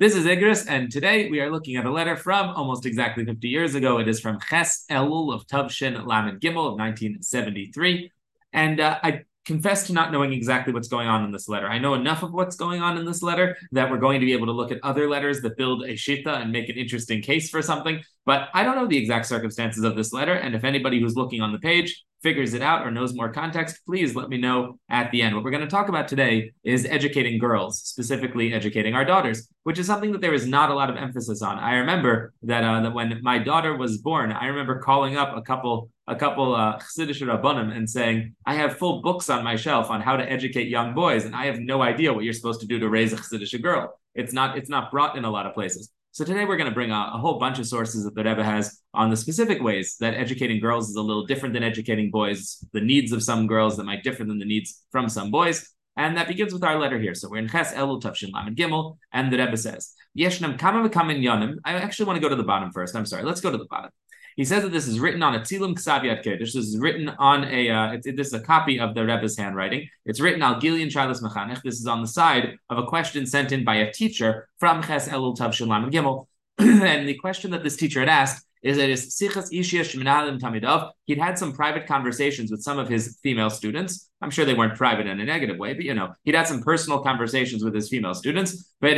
This is Igris, and today we are looking at a letter from almost exactly 50 years ago. It is from Ches Elul of Tavshin Lamed Gimel of 1973. And uh, I confess to not knowing exactly what's going on in this letter. I know enough of what's going on in this letter that we're going to be able to look at other letters that build a shita and make an interesting case for something. But I don't know the exact circumstances of this letter. And if anybody who's looking on the page figures it out or knows more context, please let me know at the end. What we're going to talk about today is educating girls, specifically educating our daughters, which is something that there is not a lot of emphasis on. I remember that uh, that when my daughter was born, I remember calling up a couple a couple uh, Rabbanim and saying, I have full books on my shelf on how to educate young boys, and I have no idea what you're supposed to do to raise a Chassidish girl. It's not it's not brought in a lot of places. So today we're going to bring a, a, whole bunch of sources that the Rebbe has on the specific ways that educating girls is a little different than educating boys, the needs of some girls that might differ than the needs from some boys. And that begins with our letter here. So we're in Ches Elul Tavshin Lamed Gimel, and the Rebbe says, Yeshnam Kama V'Kamen Yonim. I actually want to go to the bottom first. I'm sorry. Let's go to the bottom. He says that this is written on a Tzilum Ksav Kodesh. This is written on a, uh, it, this is a copy of the Rebbe's handwriting. It's written al Gilian Charles Mechanech. This is on the side of a question sent in by a teacher from Ches Elul Tav Shalom Gimel. and the question that this teacher had asked is that his Sichas Ishia Sheminalim Tamidov, he'd had some private conversations with some of his female students. I'm sure they weren't private in a negative way, but you know, he'd had some personal conversations with his female students. And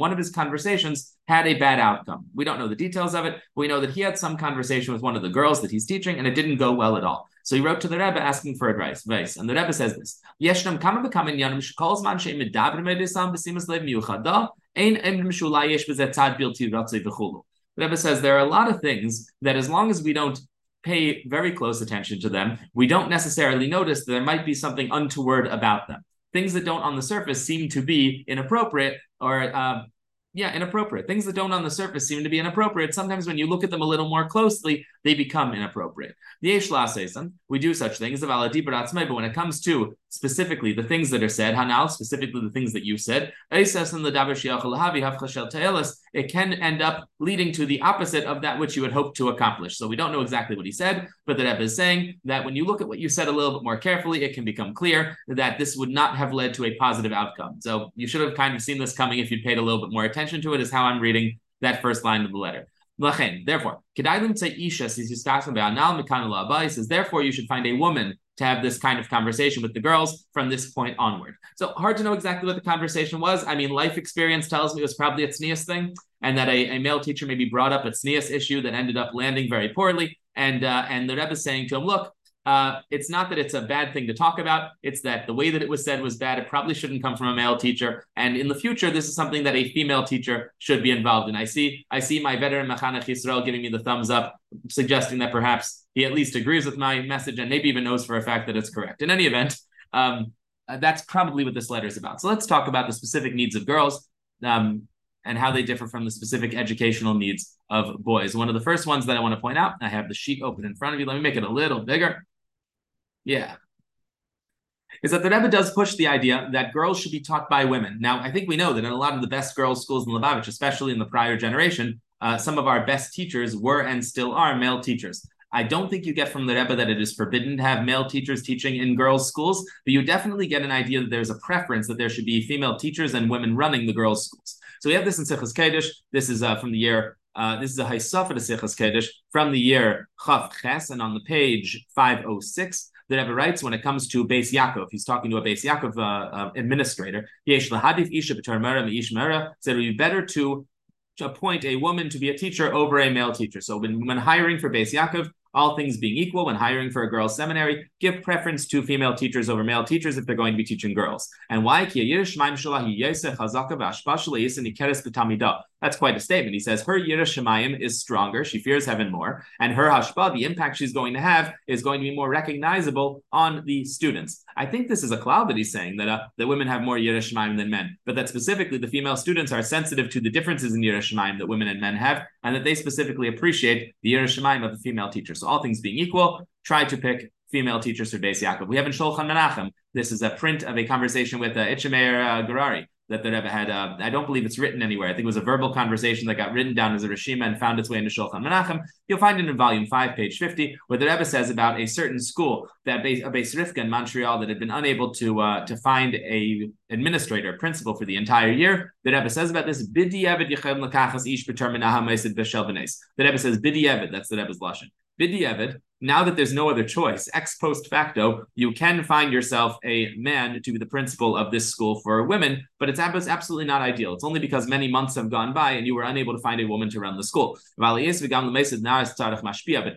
one of his conversations had a bad outcome. We don't know the details of it. We know that he had some conversation with one of the girls that he's teaching, and it didn't go well at all. So he wrote to the Rebbe asking for advice. And the Rebbe says this: Yeshnam kama b'kamin yanim shekol zman The Rebbe says there are a lot of things that as long as we don't pay very close attention to them, we don't necessarily notice that there might be something untoward about them. Things that don't on the surface seem to be inappropriate or uh, yeah, inappropriate. Things that don't on the surface seem to be inappropriate. Sometimes when you look at them a little more closely, they become inappropriate. The we do such things, but when it comes to specifically the things that are said, Hanal, specifically the things that you said, it can end up leading to the opposite of that which you had hoped to accomplish. So we don't know exactly what he said, but the Rebbe is saying that when you look at what you said a little bit more carefully, it can become clear that this would not have led to a positive outcome. So you should have kind of seen this coming if you'd paid a little bit more attention to it, is how I'm reading that first line of the letter. Therefore, says, therefore, you should find a woman to have this kind of conversation with the girls from this point onward. So hard to know exactly what the conversation was. I mean, life experience tells me it was probably a tznius thing, and that a, a male teacher maybe brought up a tznius issue that ended up landing very poorly. And uh, and the Rebbe is saying to him, look, uh, it's not that it's a bad thing to talk about. It's that the way that it was said was bad. It probably shouldn't come from a male teacher. And in the future, this is something that a female teacher should be involved in. I see, I see my veteran Mechanech Yisrael giving me the thumbs up, suggesting that perhaps he at least agrees with my message and maybe even knows for a fact that it's correct. In any event, um, uh, that's probably what this letter is about. So let's talk about the specific needs of girls. Um, and how they differ from the specific educational needs of boys. One of the first ones that I want to point out, I have the sheet open in front of you. Let me make it a little bigger. Yeah. Is that the Rebbe does push the idea that girls should be taught by women. Now, I think we know that in a lot of the best girls' schools in Lubavitch, especially in the prior generation, uh, some of our best teachers were and still are male teachers. I don't think you get from the Rebbe that it is forbidden to have male teachers teaching in girls' schools, but you definitely get an idea that there's a preference that there should be female teachers and women running the girls' schools. So we have this in Sichas Kodesh. This is uh, from the year uh, this is a Haisaf of the Sichas Kodesh from the year Chav Ches, and on the page 506, the Rebbe writes when it comes to Beis Yaakov, he's talking to a Beis Yaakov uh, uh, administrator. Said it would be better to appoint a woman to be a teacher over a male teacher. So when, when hiring for Beis Yaakov, all things being equal, when hiring for a girls' seminary, give preference to female teachers over male teachers if they're going to be teaching girls. And why? That's quite a statement. He says her Yiras Shemayim is stronger. She fears heaven more, and her Hashba, the impact she's going to have, is going to be more recognizable on the students. I think this is a cloud that he's saying that uh, that women have more Yiras Shemayim than men, but that specifically the female students are sensitive to the differences in Yiras Shemayim that women and men have, and that they specifically appreciate the Yiras Shemayim of a female teacher. So all things being equal, try to pick female teachers for Beis Yaakov. We have in Shulchan Menachem. This is a print of a conversation with uh, Itchameir uh, Garari that the Rebbe had. Uh, I don't believe it's written anywhere. I think it was a verbal conversation that got written down as a Rishima and found its way into Shulchan Menachem. You'll find it in volume five, page fifty, where the Rebbe says about a certain school that a Beis Rivka in Montreal that had been unable to uh, to find a administrator, principal for the entire year. The Rebbe says about this, Bidi Evid Lakachas Ish The Rebbe says Bidi Evid, that's the Rebbe's lashon. Bidi Evid, now that there's no other choice, ex post facto, you can find yourself a man to be the principal of this school for women, but it's absolutely not ideal. It's only because many months have gone by and you were unable to find a woman to run the school. But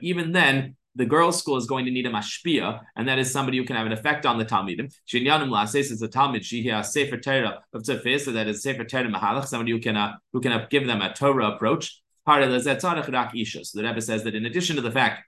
even then, the girls' school is going to need a mashpia, and that is somebody who can have an effect on the talmidim. Shinyanim lases is a talmid. She has sefer Torah of tzefis, so that is sefer Torah mahalach, somebody who can uh, who can uh, give them a Torah approach. So the Rebbe says that in addition to the fact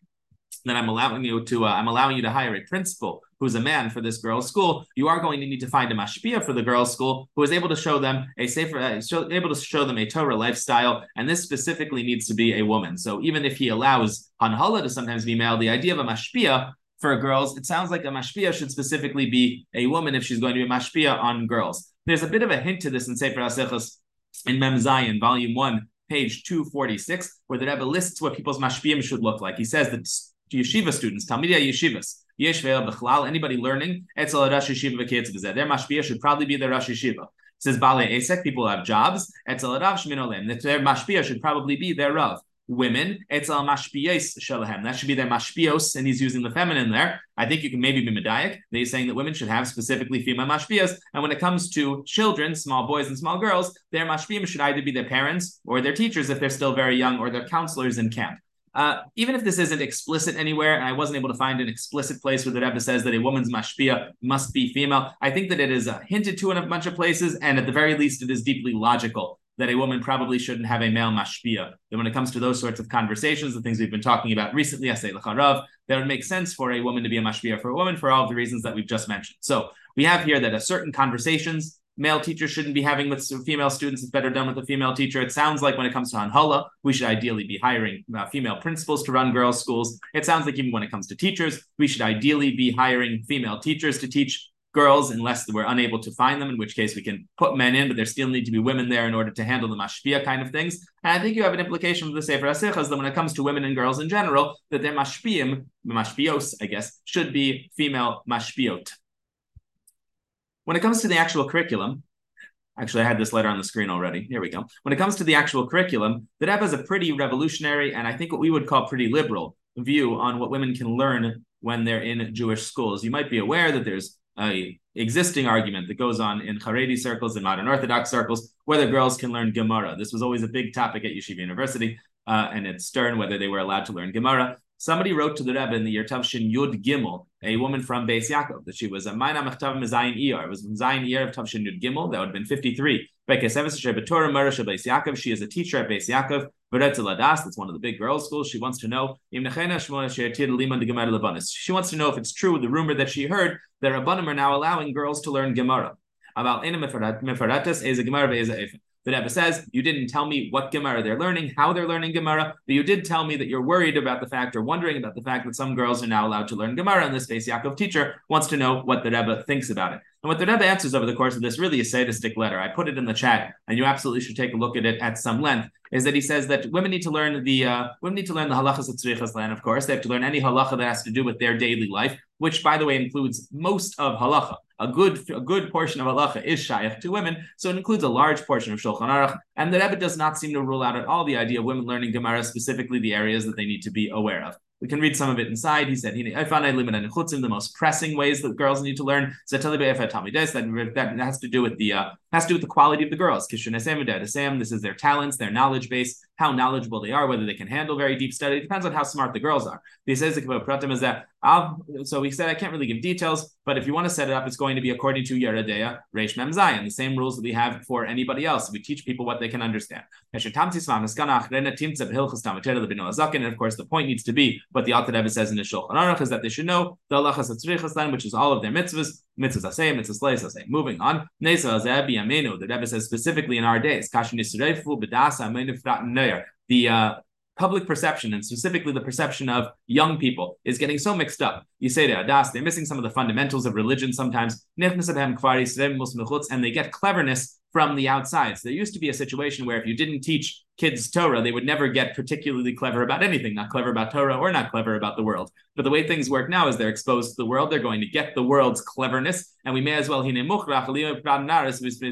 that I'm allowing you to uh, I'm allowing you to hire a principal who's a man for this girls' school. You are going to need to find a mashpia for the girls' school who is able to show them a safer, uh, show, able to show them a Torah lifestyle, and this specifically needs to be a woman. So even if he allows hanhala to sometimes be male, the idea of a mashpia for girls, it sounds like a mashpia should specifically be a woman if she's going to be a mashpia on girls. There's a bit of a hint to this in Sefer Asechos in Mem Zion, Volume One, page 246, where the Rebbe lists what people's mashpiyim should look like. He says that yeshiva students, Talmidei yeshivas, yeshveil b'chlal, anybody learning, etzel Rosh Yeshiva v'ketz Their mashpia should probably be the Rosh Yeshiva. Says Bale Esek, people have jobs, etzel Rav Shmin Their mashpia should probably be their Rav women, etzel mashpiyos shalahem. That should be their mashpiyos, and he's using the feminine there. I think you can maybe be medaic. He's saying that women should have specifically female mashpiyos. And when it comes to children, small boys and small girls, their mashpiyim should either be their parents or their teachers if they're still very young, or their counselors in camp. Uh, even if this isn't explicit anywhere, and I wasn't able to find an explicit place where the Rebbe says that a woman's mashpia must be female, I think that it is uh, hinted to in a bunch of places, and at the very least, it is deeply logical that a woman probably shouldn't have a male mashpia. That when it comes to those sorts of conversations, the things we've been talking about recently, I say lacharav, that would make sense for a woman to be a mashpia for a woman for all of the reasons that we've just mentioned. So we have here that a certain conversations male teachers shouldn't be having with female students. It's better done with a female teacher. It sounds like when it comes to Hanhala, we should ideally be hiring uh, female principals to run girls' schools. It sounds like even when it comes to teachers, we should ideally be hiring female teachers to teach girls unless we're unable to find them, in which case we can put men in, but there still need to be women there in order to handle the mashpia kind of things. And I think you have an implication from the Sefer Asichas that when it comes to women and girls in general, that their mashpiyim, mashpios, I guess, should be female mashpiot. When it comes to the actual curriculum, actually, I had this letter on the screen already. Here we go. When it comes to the actual curriculum, the Rebbe has a pretty revolutionary and I think what we would call pretty liberal view on what women can learn when they're in Jewish schools. You might be aware that there's a existing argument that goes on in Haredi circles and modern Orthodox circles whether girls can learn Gemara. This was always a big topic at Yeshiva University uh, and at Stern whether they were allowed to learn Gemara. Somebody wrote to the Rebbe in the year Tavshin Yud Gimel, a woman from Beis Yaakov, that she was a Maina Mechtav Mezayin Iyar. It was Zayin Iyar of Tavshin Yud Gimel. That would have been 53. She is a teacher at Beis Yaakov. That's one of the big girls' schools. She wants to know. She wants to know if it's true the rumor that she heard that Rabbanim are now allowing girls to learn Gemara. About the Rebbe says, You didn't tell me what Gemara they're learning, how they're learning Gemara, but you did tell me that you're worried about the fact or wondering about the fact that some girls are now allowed to learn Gemara. And this Beis Yaakov teacher wants to know what the Rebbe thinks about it. And what the Rebbe answers over the course of this really is sadistic letter. I put it in the chat, and you absolutely should take a look at it at some length. Is that he says that women need to learn the uh, women need to learn the halachas of tzrichas land. Of course, they have to learn any halacha that has to do with their daily life, which, by the way, includes most of halacha a good a good portion of halacha is shaykh to women, so it includes a large portion of Shulchan Aruch. And the Rebbe does not seem to rule out at all the idea of women learning Gemara, specifically the areas that they need to be aware of. We can read some of it inside. He said, I found the most pressing ways that girls need to learn. That, that has to do with the uh, has to do with the quality of the girls. This is their talents, their knowledge base, how knowledgeable they are, whether they can handle very deep study. It depends on how smart the girls are. He says is that um, so we said I can't really give details, but if you want to set it up, it's going to be according to Yeredeya Reish Mem Zayin, the same rules that we have for anybody else. We teach people what they can understand. And of course, the point needs to be what the Alter Rebbe says in the Shulchan Aruch is that they should know the halachas which is all of their mitzvahs, mitzvahs asay, mitzvahs leis asay. Moving on, Nesa Azebi Amenu, the Rebbe says specifically in our days, Kashin Yisreifu B'dasa Amenu the uh, public perception and specifically the perception of young people is getting so mixed up. You say to Adas, they're missing some of the fundamentals of religion sometimes, and they get cleverness from the outside. So there used to be a situation where if you didn't teach kids Torah, they would never get particularly clever about anything, not clever about Torah or not clever about the world. But the way things work now is they're exposed to the world, they're going to get the world's cleverness, and we may as well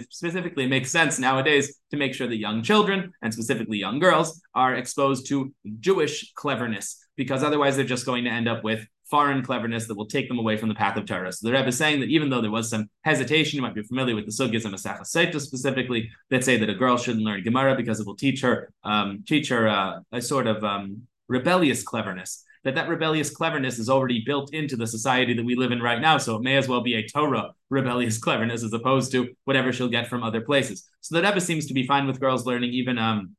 specifically make sense nowadays to make sure that young children and specifically young girls are exposed to Jewish cleverness because otherwise they're just going to end up with foreign cleverness that will take them away from the path of Torah. So the Rebbe is saying that even though there was some hesitation, you might be familiar with the sugyas and Masechah Seita specifically, that say that a girl shouldn't learn Gemara because it will teach her um, teach her uh, a sort of um, rebellious cleverness. That that rebellious cleverness is already built into the society that we live in right now, so it may as well be a Torah rebellious cleverness as opposed to whatever she'll get from other places. So the Rebbe seems to be fine with girls learning even um,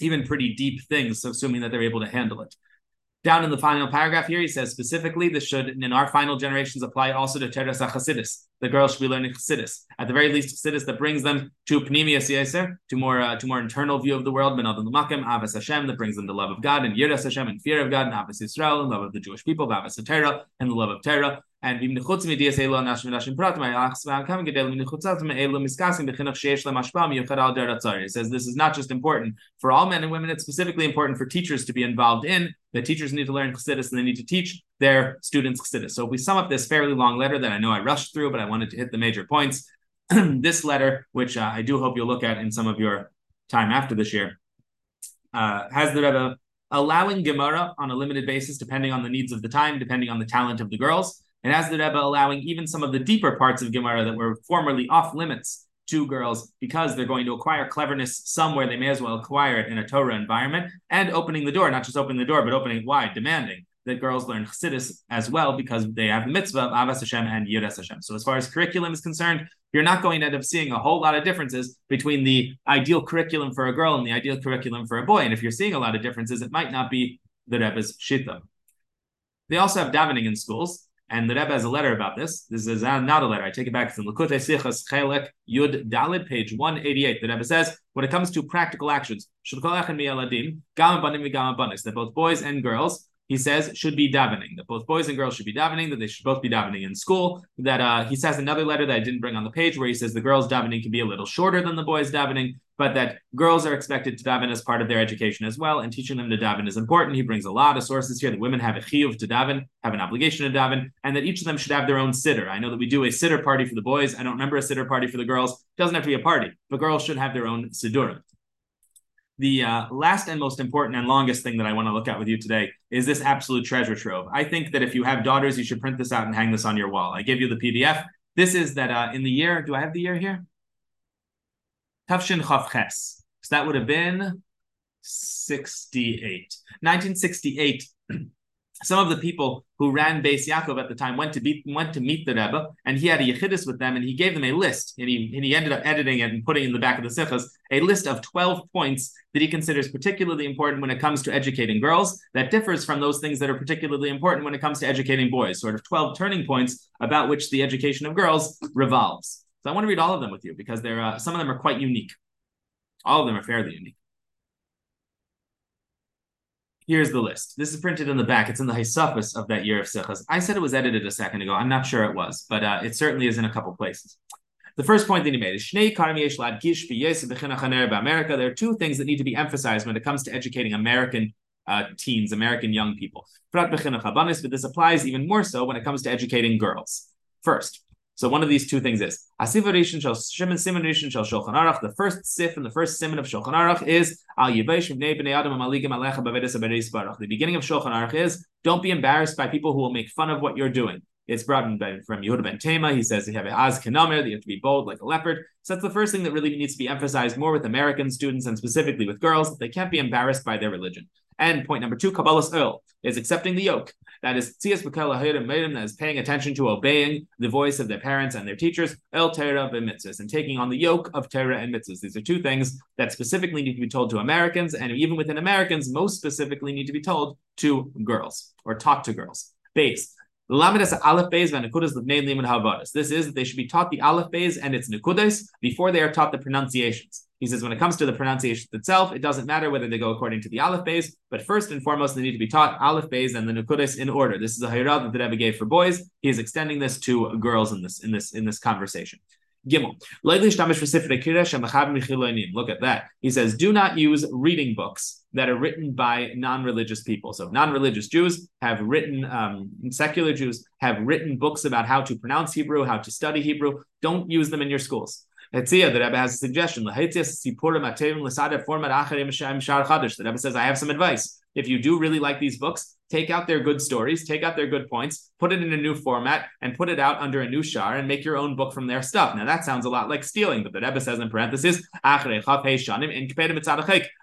even pretty deep things, assuming that they're able to handle it. Down in the final paragraph here, he says specifically this should, in our final generations, apply also to Teres HaChasidis. The girls should be learning Chassidus. At the very least, Chassidus that brings them to Pnimius Yeser, to more uh, to more internal view of the world, Ben Adam Makim, Avas Hashem, that brings them the love of God, and Yiras Hashem, and fear of God, and Avas Yisrael, and love of the Jewish people, Avas Torah, and the love of Torah. And even chutz midias elo nashim nashim pratim ayachs v'akam gedel min chutzat me elo miskasim b'chinuch sheish lemashpam yuchad al der He says this is not just important for all men and women; it's specifically important for teachers to be involved in. The teachers need to learn chassidus and they need to teach their students chassidus. So if we sum up this fairly long letter that I know I rushed through, but I wanted to hit the major points. this letter, which uh, I do hope you'll look at in some of your time after this year, uh, has the Rebbe allowing Gemara on a limited basis, depending on the needs of the time, depending on the talent of the girls and as the Rebbe allowing even some of the deeper parts of Gemara that were formerly off limits to girls because they're going to acquire cleverness somewhere, they may as well acquire it in a Torah environment, and opening the door, not just opening the door, but opening it wide, demanding that girls learn Chassidus as well because they have the mitzvah of Avas Hashem and Yiras Hashem. So as far as curriculum is concerned, you're not going to end up seeing a whole lot of differences between the ideal curriculum for a girl and the ideal curriculum for a boy. And if you're seeing a lot of differences, it might not be the Rebbe's shita. They also have davening in schools. And the Rebbe has a letter about this. This is not a letter. I take it back. It's in Likutei Sichas Chelek Yud Dalid, page 188. The Rebbe says, when it comes to practical actions, that both boys and girls he says should be davening. That both boys and girls should be davening. That they should both be davening in school. That uh, he says another letter that I didn't bring on the page where he says the girls davening can be a little shorter than the boys davening, but that girls are expected to daven as part of their education as well, and teaching them to daven is important. He brings a lot of sources here that women have a chiyuv to daven, have an obligation to daven, and that each of them should have their own siddur. I know that we do a siddur party for the boys. I don't remember a siddur party for the girls. It doesn't have to be a party, but girls should have their own siddur. The uh, last and most important and longest thing that I want to look at with you today is this absolute treasure trove. I think that if you have daughters, you should print this out and hang this on your wall. I give you the PDF. This is that uh, in the year, do I have the year here? Tafshin Chavches. So that would have been 68. 1968. some of the people who ran Beis Yaakov at the time went to be, went to meet the Rebbe, and he had a yechidus with them, and he gave them a list, and he and he ended up editing it and putting in the back of the sichas a list of twelve points that he considers particularly important when it comes to educating girls. That differs from those things that are particularly important when it comes to educating boys. Sort of twelve turning points about which the education of girls revolves. So I want to read all of them with you because they're uh, some of them are quite unique. All of them are fairly unique. Here's the list. This is printed in the back. It's in the Hisafis of that year of Sichas. I said it was edited a second ago. I'm not sure it was, but uh, it certainly is in a couple places. The first point that he made is America. There are two things that need to be emphasized when it comes to educating American uh, teens, American young people. But this applies even more so when it comes to educating girls. First, so one of these two things is Asiva Rishon Shel Shimon Simon Rishon Shel Shulchan Aruch. The first sif and the first simon of Shulchan Aruch is Al Yivesh Bnei Bnei Adam Amaligim Alecha Bavedes Baruch. The beginning of Shulchan Aruch is don't be embarrassed by people who will make fun of what you're doing. It's brought in by, from Yehuda ben Tema. He says you have az kenamer, that you have to be bold like a leopard. So that's the first thing that really needs to be emphasized more with American students and specifically with girls, that they can't be embarrassed by their religion. And point number two, Kabbalah's oil is accepting the yoke. That is tzias that is paying attention to obeying the voice of their parents and their teachers, el Torah mitzvahs, and taking on the yoke of Torah and mitzvahs. These are two things that specifically need to be told to Americans, and even within Americans, most specifically need to be told to girls or taught to girls. Base. This is that they should be taught the aleph beis and its nekudas before they are taught the pronunciations. He says when it comes to the pronunciation itself, it doesn't matter whether they go according to the aleph beis, but first and foremost, they need to be taught aleph beis and the nekudas in order. This is a hayrad that the Rebbe gave for boys. He is extending this to girls in this in this in this conversation. Gimel. Look at that. He says, do not use reading books that are written by non-religious people. So non-religious Jews have written, um, secular Jews have written books about how to pronounce Hebrew, how to study Hebrew. Don't use them in your schools. Hetzia, the Rebbe has a suggestion. The Rebbe says, I have some advice. If you do really like these books, take out their good stories, take out their good points, put it in a new format, and put it out under a new shar and make your own book from their stuff. Now that sounds a lot like stealing, but the Rebbe says in parentheses,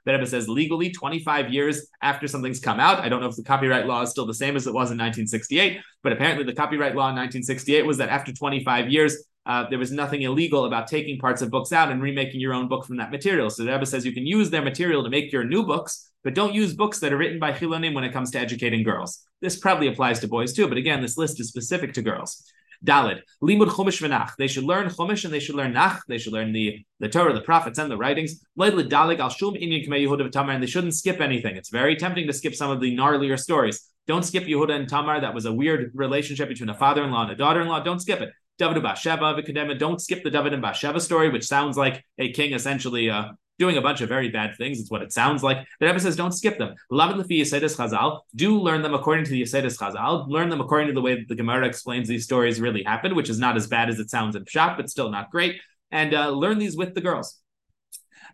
the Rebbe says legally 25 years after something's come out. I don't know if the copyright law is still the same as it was in 1968, but apparently the copyright law in 1968 was that after 25 years, uh, there was nothing illegal about taking parts of books out and remaking your own book from that material. So the Rebbe says you can use their material to make your new books, but don't use books that are written by chilonim when it comes to educating girls. This probably applies to boys too, but again, this list is specific to girls. Dalid, limud chumash v'nach. They should learn chumash and they should learn nach. They should learn the, the Torah, the prophets, and the writings. al shum inyan k'mei Yehuda v'Tamar, and they shouldn't skip anything. It's very tempting to skip some of the gnarlier stories. Don't skip Yehuda and Tamar. That was a weird relationship between a father-in-law and a daughter-in-law. Don't skip it. David and Bathsheba. Don't skip the David and Bathsheba story, which sounds like a king essentially uh, doing a bunch of very bad things. It's what it sounds like. The Rebbe says, don't skip them. Chazal. Do learn them according to the Yesedis Chazal. Learn them according to the way that the Gemara explains these stories really happened, which is not as bad as it sounds in Pshat, but still not great. And uh, learn these with the girls.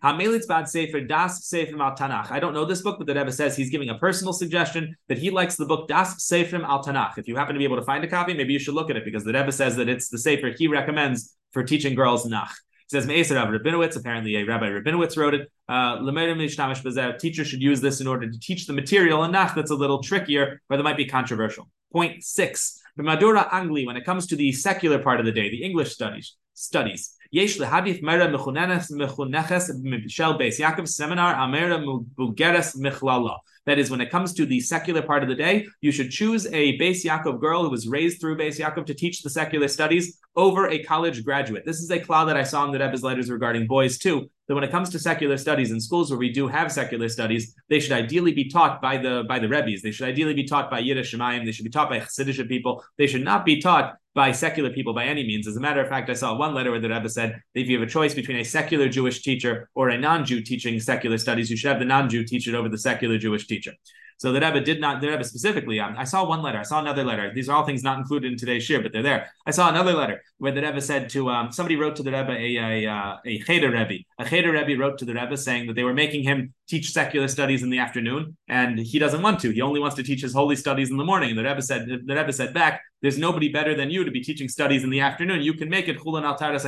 Hamelitz Bad Sefer Das Al. I don't know this book, but the Rebbe says he's giving a personal suggestion that he likes the book Das Sefer Al Tanakh. If you happen to be able to find a copy, maybe you should look at it because the Rebbe says that it's the Sefer he recommends for teaching girls Nach says Me'eser Rav Rabinowitz. Apparently, a Rabbi Rabinowitz wrote it. Uh, teacher should use this in order to teach the material. And that's a little trickier, but that might be controversial. Point six. The Madura Angli, when it comes to the secular part of the day, the English studies, studies. Yesh lehadif mera mechunenes mechuneches mishel beis Yaakov seminar amera bugeres michlala. That is, when it comes to the secular part of the day, you should choose a Beis Yaakov girl who was raised through Beis Yaakov to teach the secular studies over a college graduate. This is a cloud that I saw in the Rebbe's letters regarding boys too. That when it comes to secular studies in schools where we do have secular studies, they should ideally be taught by the by the Rebbe's. They should ideally be taught by Yiddish Shemayim. They should be taught by Chassidish people. They should not be taught by secular people by any means. As a matter of fact, I saw one letter where the Rebbe said that if you have a choice between a secular Jewish teacher or a non-Jew teaching secular studies, you should have the non-Jew teach it over the secular Jewish teacher. So the Rebbe did not, the Rebbe specifically, um, I saw one letter, I saw another letter. These are all things not included in today's shir, but they're there. I saw another letter where the Rebbe said to, um, somebody wrote to the Rebbe, a, a, uh, a Cheder Rebbe. A Cheder Rebbe wrote to the Rebbe saying that they were making him teach secular studies in the afternoon, and he doesn't want to. He only wants to teach his holy studies in the morning. And the Rebbe said, the Rebbe said back, there's nobody better than you to be teaching studies in the afternoon. You can make it chulan al taras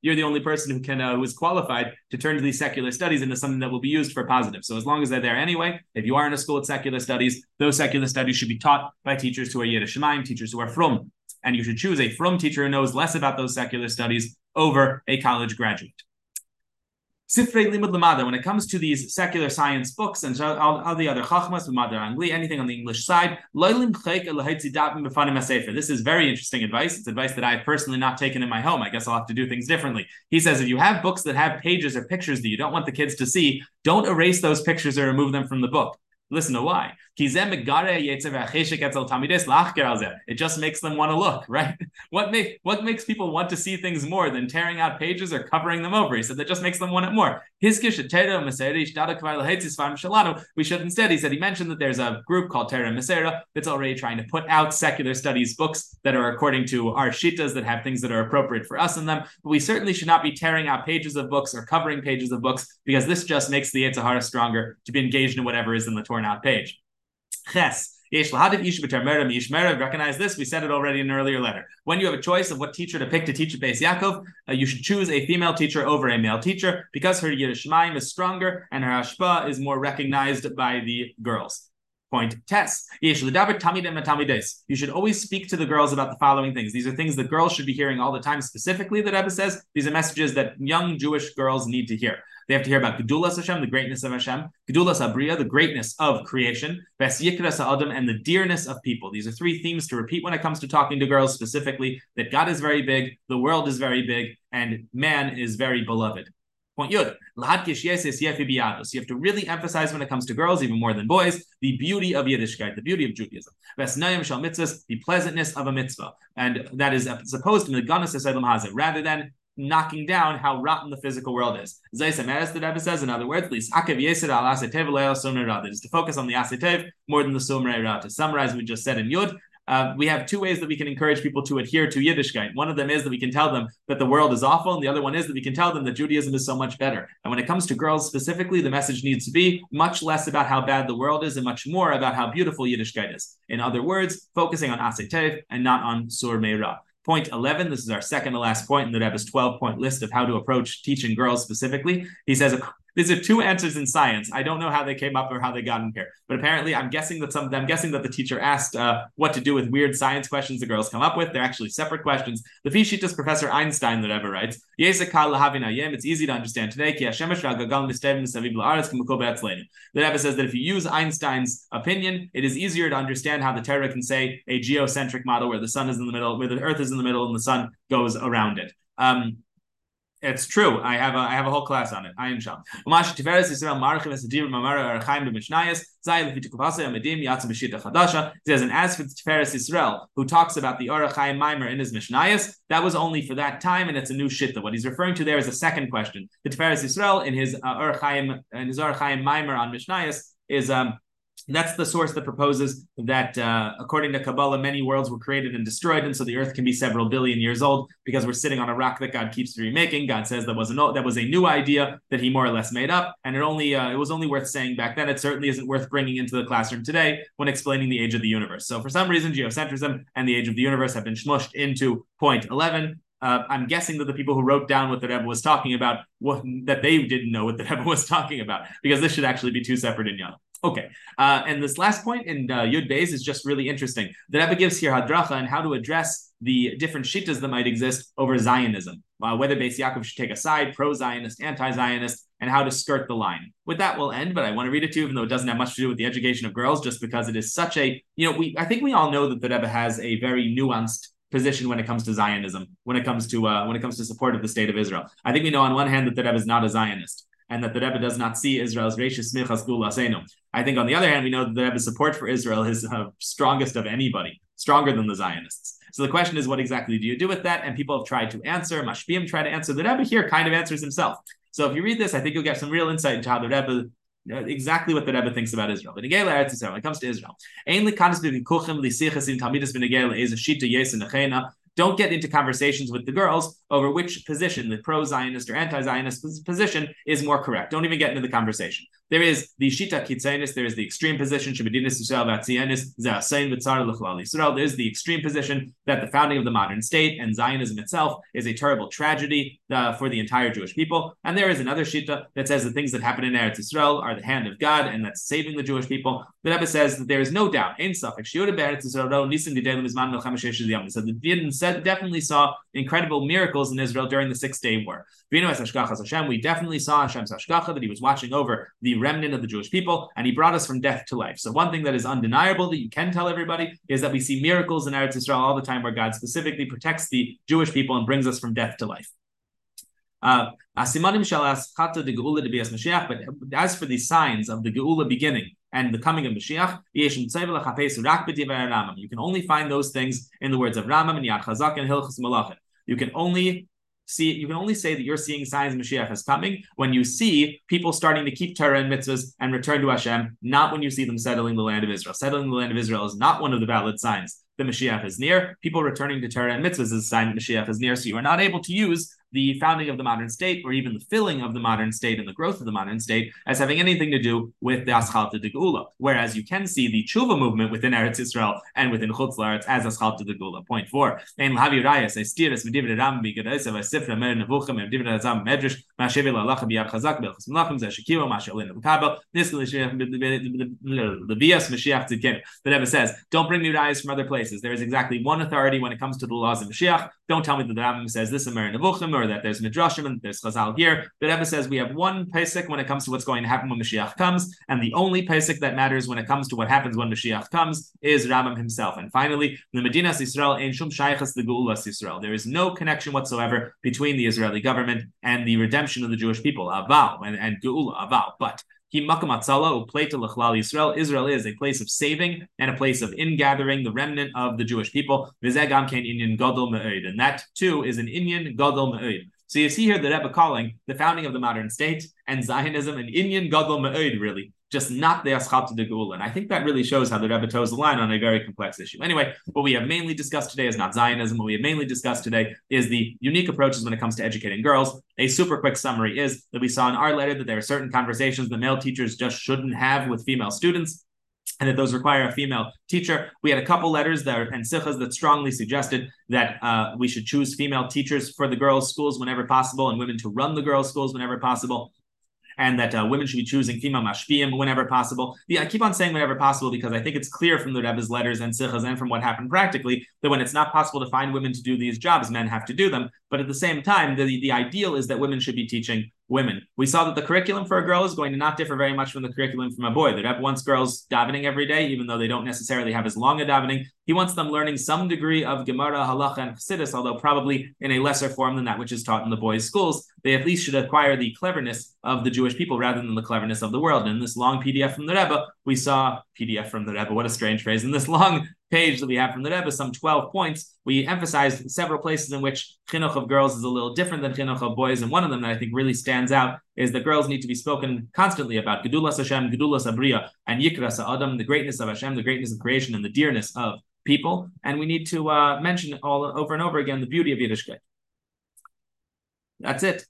You're the only person who can uh, who is qualified to turn these secular studies into something that will be used for positive. So as long as they're there anyway, if you are in a school with secular studies, those secular studies should be taught by teachers who are Yiddishmayim, teachers who are from, and you should choose a from teacher who knows less about those secular studies over a college graduate. Sifrei Limud Lamada, when it comes to these secular science books and all, all the other Chachmas, Lamada Angli, anything on the English side, this is very interesting advice. It's advice that I've personally not taken in my home. I guess I'll have to do things differently. He says if you have books that have pages or pictures that you don't want the kids to see, don't erase those pictures or remove them from the book. Listen to why. It just makes them want to look, right? What make what makes people want to see things more than tearing out pages or covering them over? He said that just makes them want it more. We should instead, he said, he mentioned that there's a group called Torah Umesorah that's already trying to put out secular studies books that are according to our shitas that have things that are appropriate for us in them. But we certainly should not be tearing out pages of books or covering pages of books because this just makes the Yitzhahara stronger to be engaged in whatever is in the torn out page. Ches. Recognize this. We said it already in an earlier letter. When you have a choice of what teacher to pick to teach at Beis Yaakov, uh, you should choose a female teacher over a male teacher because her Yiras Shemayim is stronger and her Hashpa is more recognized by the girls. Point test. You should always speak to the girls about the following things. These are things that girls should be hearing all the time. Specifically, that Rebbe says these are messages that young Jewish girls need to hear. They have to hear about Gedulas Hashem, the greatness of Hashem, Gedulas Abriya, the greatness of creation, Ves Yikras Adam, and the dearness of people. These are three themes to repeat when it comes to talking to girls specifically that God is very big, the world is very big, and man is very beloved. Point Yud. You have to really emphasize when it comes to girls, even more than boys, the beauty of Yiddishkeit, the beauty of Judaism. The pleasantness of a mitzvah. And that is supposed to the rather than knocking down how rotten the physical world is. Zaysemeres, the Rebbe says, in other words, is to focus on the Asetev more than the Sumrei Ra. To summarize, we just said in Yud, uh, we have two ways that we can encourage people to adhere to Yiddishkeit. One of them is that we can tell them that the world is awful, and the other one is that we can tell them that Judaism is so much better. And when it comes to girls specifically, the message needs to be much less about how bad the world is and much more about how beautiful Yiddishkeit is. In other words, focusing on Asetev and not on Sur Meira. Point 11, this is our second to last point in the Rebbe's 12 point list of how to approach teaching girls specifically. He says, these are two answers in science. I don't know how they came up or how they got in here, but apparently, I'm guessing that some them, guessing that the teacher asked uh, what to do with weird science questions the girls come up with. They're actually separate questions. The Fishitas Professor Einstein that ever writes, It's easy to understand today. The Rebbe says that if you use Einstein's opinion, it is easier to understand how the Torah can say a geocentric model where the sun is in the middle, where the earth is in the middle and the sun goes around it. Um, it's true. I have a I have a whole class on it. I am sham. Umash Tiferes Yisrael Marchim Esadir Mamara Archaim B'Mishnayos Zay Lefit Kuvasa Amedim Yatzim B'Shita Chadasha. Says and as for the Tiferes Yisrael, who talks about the Arachaim Maimer in his Mishnayos, that was only for that time, and it's a new shitta. What he's referring to there is a second question. The Tiferes Yisrael in his uh, in his Arachaim Maimer on Mishnayos is um that's the source that proposes that, uh, according to Kabbalah, many worlds were created and destroyed, and so the Earth can be several billion years old because we're sitting on a rock that God keeps remaking. God says that was an that was a new idea that He more or less made up, and it only uh, it was only worth saying back then. It certainly isn't worth bringing into the classroom today when explaining the age of the universe. So, for some reason, geocentrism and the age of the universe have been smushed into point eleven. Uh, I'm guessing that the people who wrote down what the Rebbe was talking about, what, that they didn't know what the Rebbe was talking about, because this should actually be two separate in Okay, uh, and this last point in uh, Yud Beis is just really interesting. The Rebbe gives here hadracha and how to address the different shittas that might exist over Zionism, uh, whether Beis Yaakov should take a side, pro-Zionist, anti-Zionist, and how to skirt the line. With that, we'll end. But I want to read it to you, even though it doesn't have much to do with the education of girls, just because it is such a you know we I think we all know that the Rebbe has a very nuanced position when it comes to Zionism, when it comes to uh, when it comes to support of the state of Israel. I think we know on one hand that the Rebbe is not a Zionist and that the Rebbe does not see Israel's Reishis Smichas Gulasenu. I think on the other hand, we know that the Rebbe's support for Israel is uh, strongest of anybody, stronger than the Zionists. So the question is, what exactly do you do with that? And people have tried to answer. Mashpim tried to answer. The Rebbe here kind of answers himself. So if you read this, I think you'll get some real insight into how the Rebbe uh, exactly what the Rebbe thinks about Israel. When it comes to Israel, don't get into conversations with the girls over which position, the pro-Zionist or anti-Zionist position, is more correct. Don't even get into the conversation. There is the Shita Kitzanis, there is the extreme position, Shemadinus Israel v'atzianis zasayin v'tzar lecholal Israel. There's the extreme position that the founding of the modern state and Zionism itself is a terrible tragedy uh, for the entire Jewish people. And there is another Shita that says the things that happen in Eretz Israel are the hand of God and that's saving the Jewish people. The Rebbe says that there is no doubt, in suffix, so the Din definitely saw incredible miracles in Israel during the Six Day War. We definitely saw Hashem's Hashgacha, that he was watching over the remnant of the Jewish people, and he brought us from death to life. So one thing that is undeniable that you can tell everybody is that we see miracles in Eretz Israel all the time where God specifically protects the Jewish people and brings us from death to life. Uh, but as for the signs of the Geula beginning and the coming of Mashiach, you can only find those things in the words of Rambam and Yad Chazak and Hilchas Malachim. You can only see you can only say that you're seeing signs Mashiach is coming when you see people starting to keep Torah and mitzvahs and return to Hashem, not when you see them settling the land of Israel. Settling the land of Israel is not one of the valid signs the Mashiach is near. People returning to Torah and mitzvahs is a sign that Mashiach is near. So you are not able to use the founding of the modern state or even the filling of the modern state and the growth of the modern state as having anything to do with the Aschalta de Geula. Whereas you can see the Tshuva movement within Eretz Israel and within Chutz La'aretz as Aschalta de Geula. Point four. Ein lahavi rayas, estiris, v'divid ram b'gedaisa, v'sifra mer nevuchim, v'divid azam medrash, ma'shevi la'alacha b'yad chazak, b'elchas melachim, zeh shekiro, ma'shalin v'kabel, niskal l'vias Mashiach tzidkenu. The Rebbe says, don't bring new rayas from other places. There is exactly one authority when it comes to the laws of Mashiach. Don't tell me that the Rambam says this in Mer Nevuchim or that there's Midrashim and there's Chazal here. The Rebbe says we have one Pesach when it comes to what's going to happen when Mashiach comes, and the only Pesach that matters when it comes to what happens when Mashiach comes is Rambam himself. And finally, the Medina Israel Ein Shum Shaychas the Geulas Israel. There is no connection whatsoever between the Israeli government and the redemption of the Jewish people. Aval and, and Geula Aval, but Israel. Israel is a place of saving and a place of ingathering the remnant of the Jewish people. And that too is an Inyan Gadol Me'od. So you see here the Rebbe calling the founding of the modern state and Zionism an Inyan Gadol Ma'od, really, just not the Aschalta de Geula. And I think that really shows how the Rebbe toes the line on a very complex issue. Anyway, what we have mainly discussed today is not Zionism. What we have mainly discussed today is the unique approaches when it comes to educating girls. A super quick summary is that we saw in our letter that there are certain conversations the male teachers just shouldn't have with female students and that those require a female teacher. We had a couple letters there and sichas that strongly suggested that uh, we should choose female teachers for the girls' schools whenever possible and women to run the girls' schools whenever possible and that uh, women should be choosing female mashpiyim whenever possible. Yeah, I keep on saying whenever possible because I think it's clear from the Rebbe's letters and sichas and from what happened practically that when it's not possible to find women to do these jobs, men have to do them. But at the same time, the, the ideal is that women should be teaching women. We saw that the curriculum for a girl is going to not differ very much from the curriculum from a boy. The Rebbe wants girls davening every day, even though they don't necessarily have as long a davening. He wants them learning some degree of Gemara, Halacha, and Chassidus, although probably in a lesser form than that which is taught in the boys' schools. They at least should acquire the cleverness of the Jewish people rather than the cleverness of the world. And in this long PDF from the Rebbe, we saw PDF from the Rebbe. What a strange phrase! In this long page that we have from the Rebbe, some 12 points, we emphasized several places in which chinuch of girls is a little different than chinuch of boys. And one of them that I think really stands out is that girls need to be spoken constantly about Gedulas Hashem, Gedulas Abriya, and Yikras Adam, the greatness of Hashem, the greatness of creation, and the dearness of people. And we need to uh, mention all over and over again the beauty of Yiddishkeit. That's it.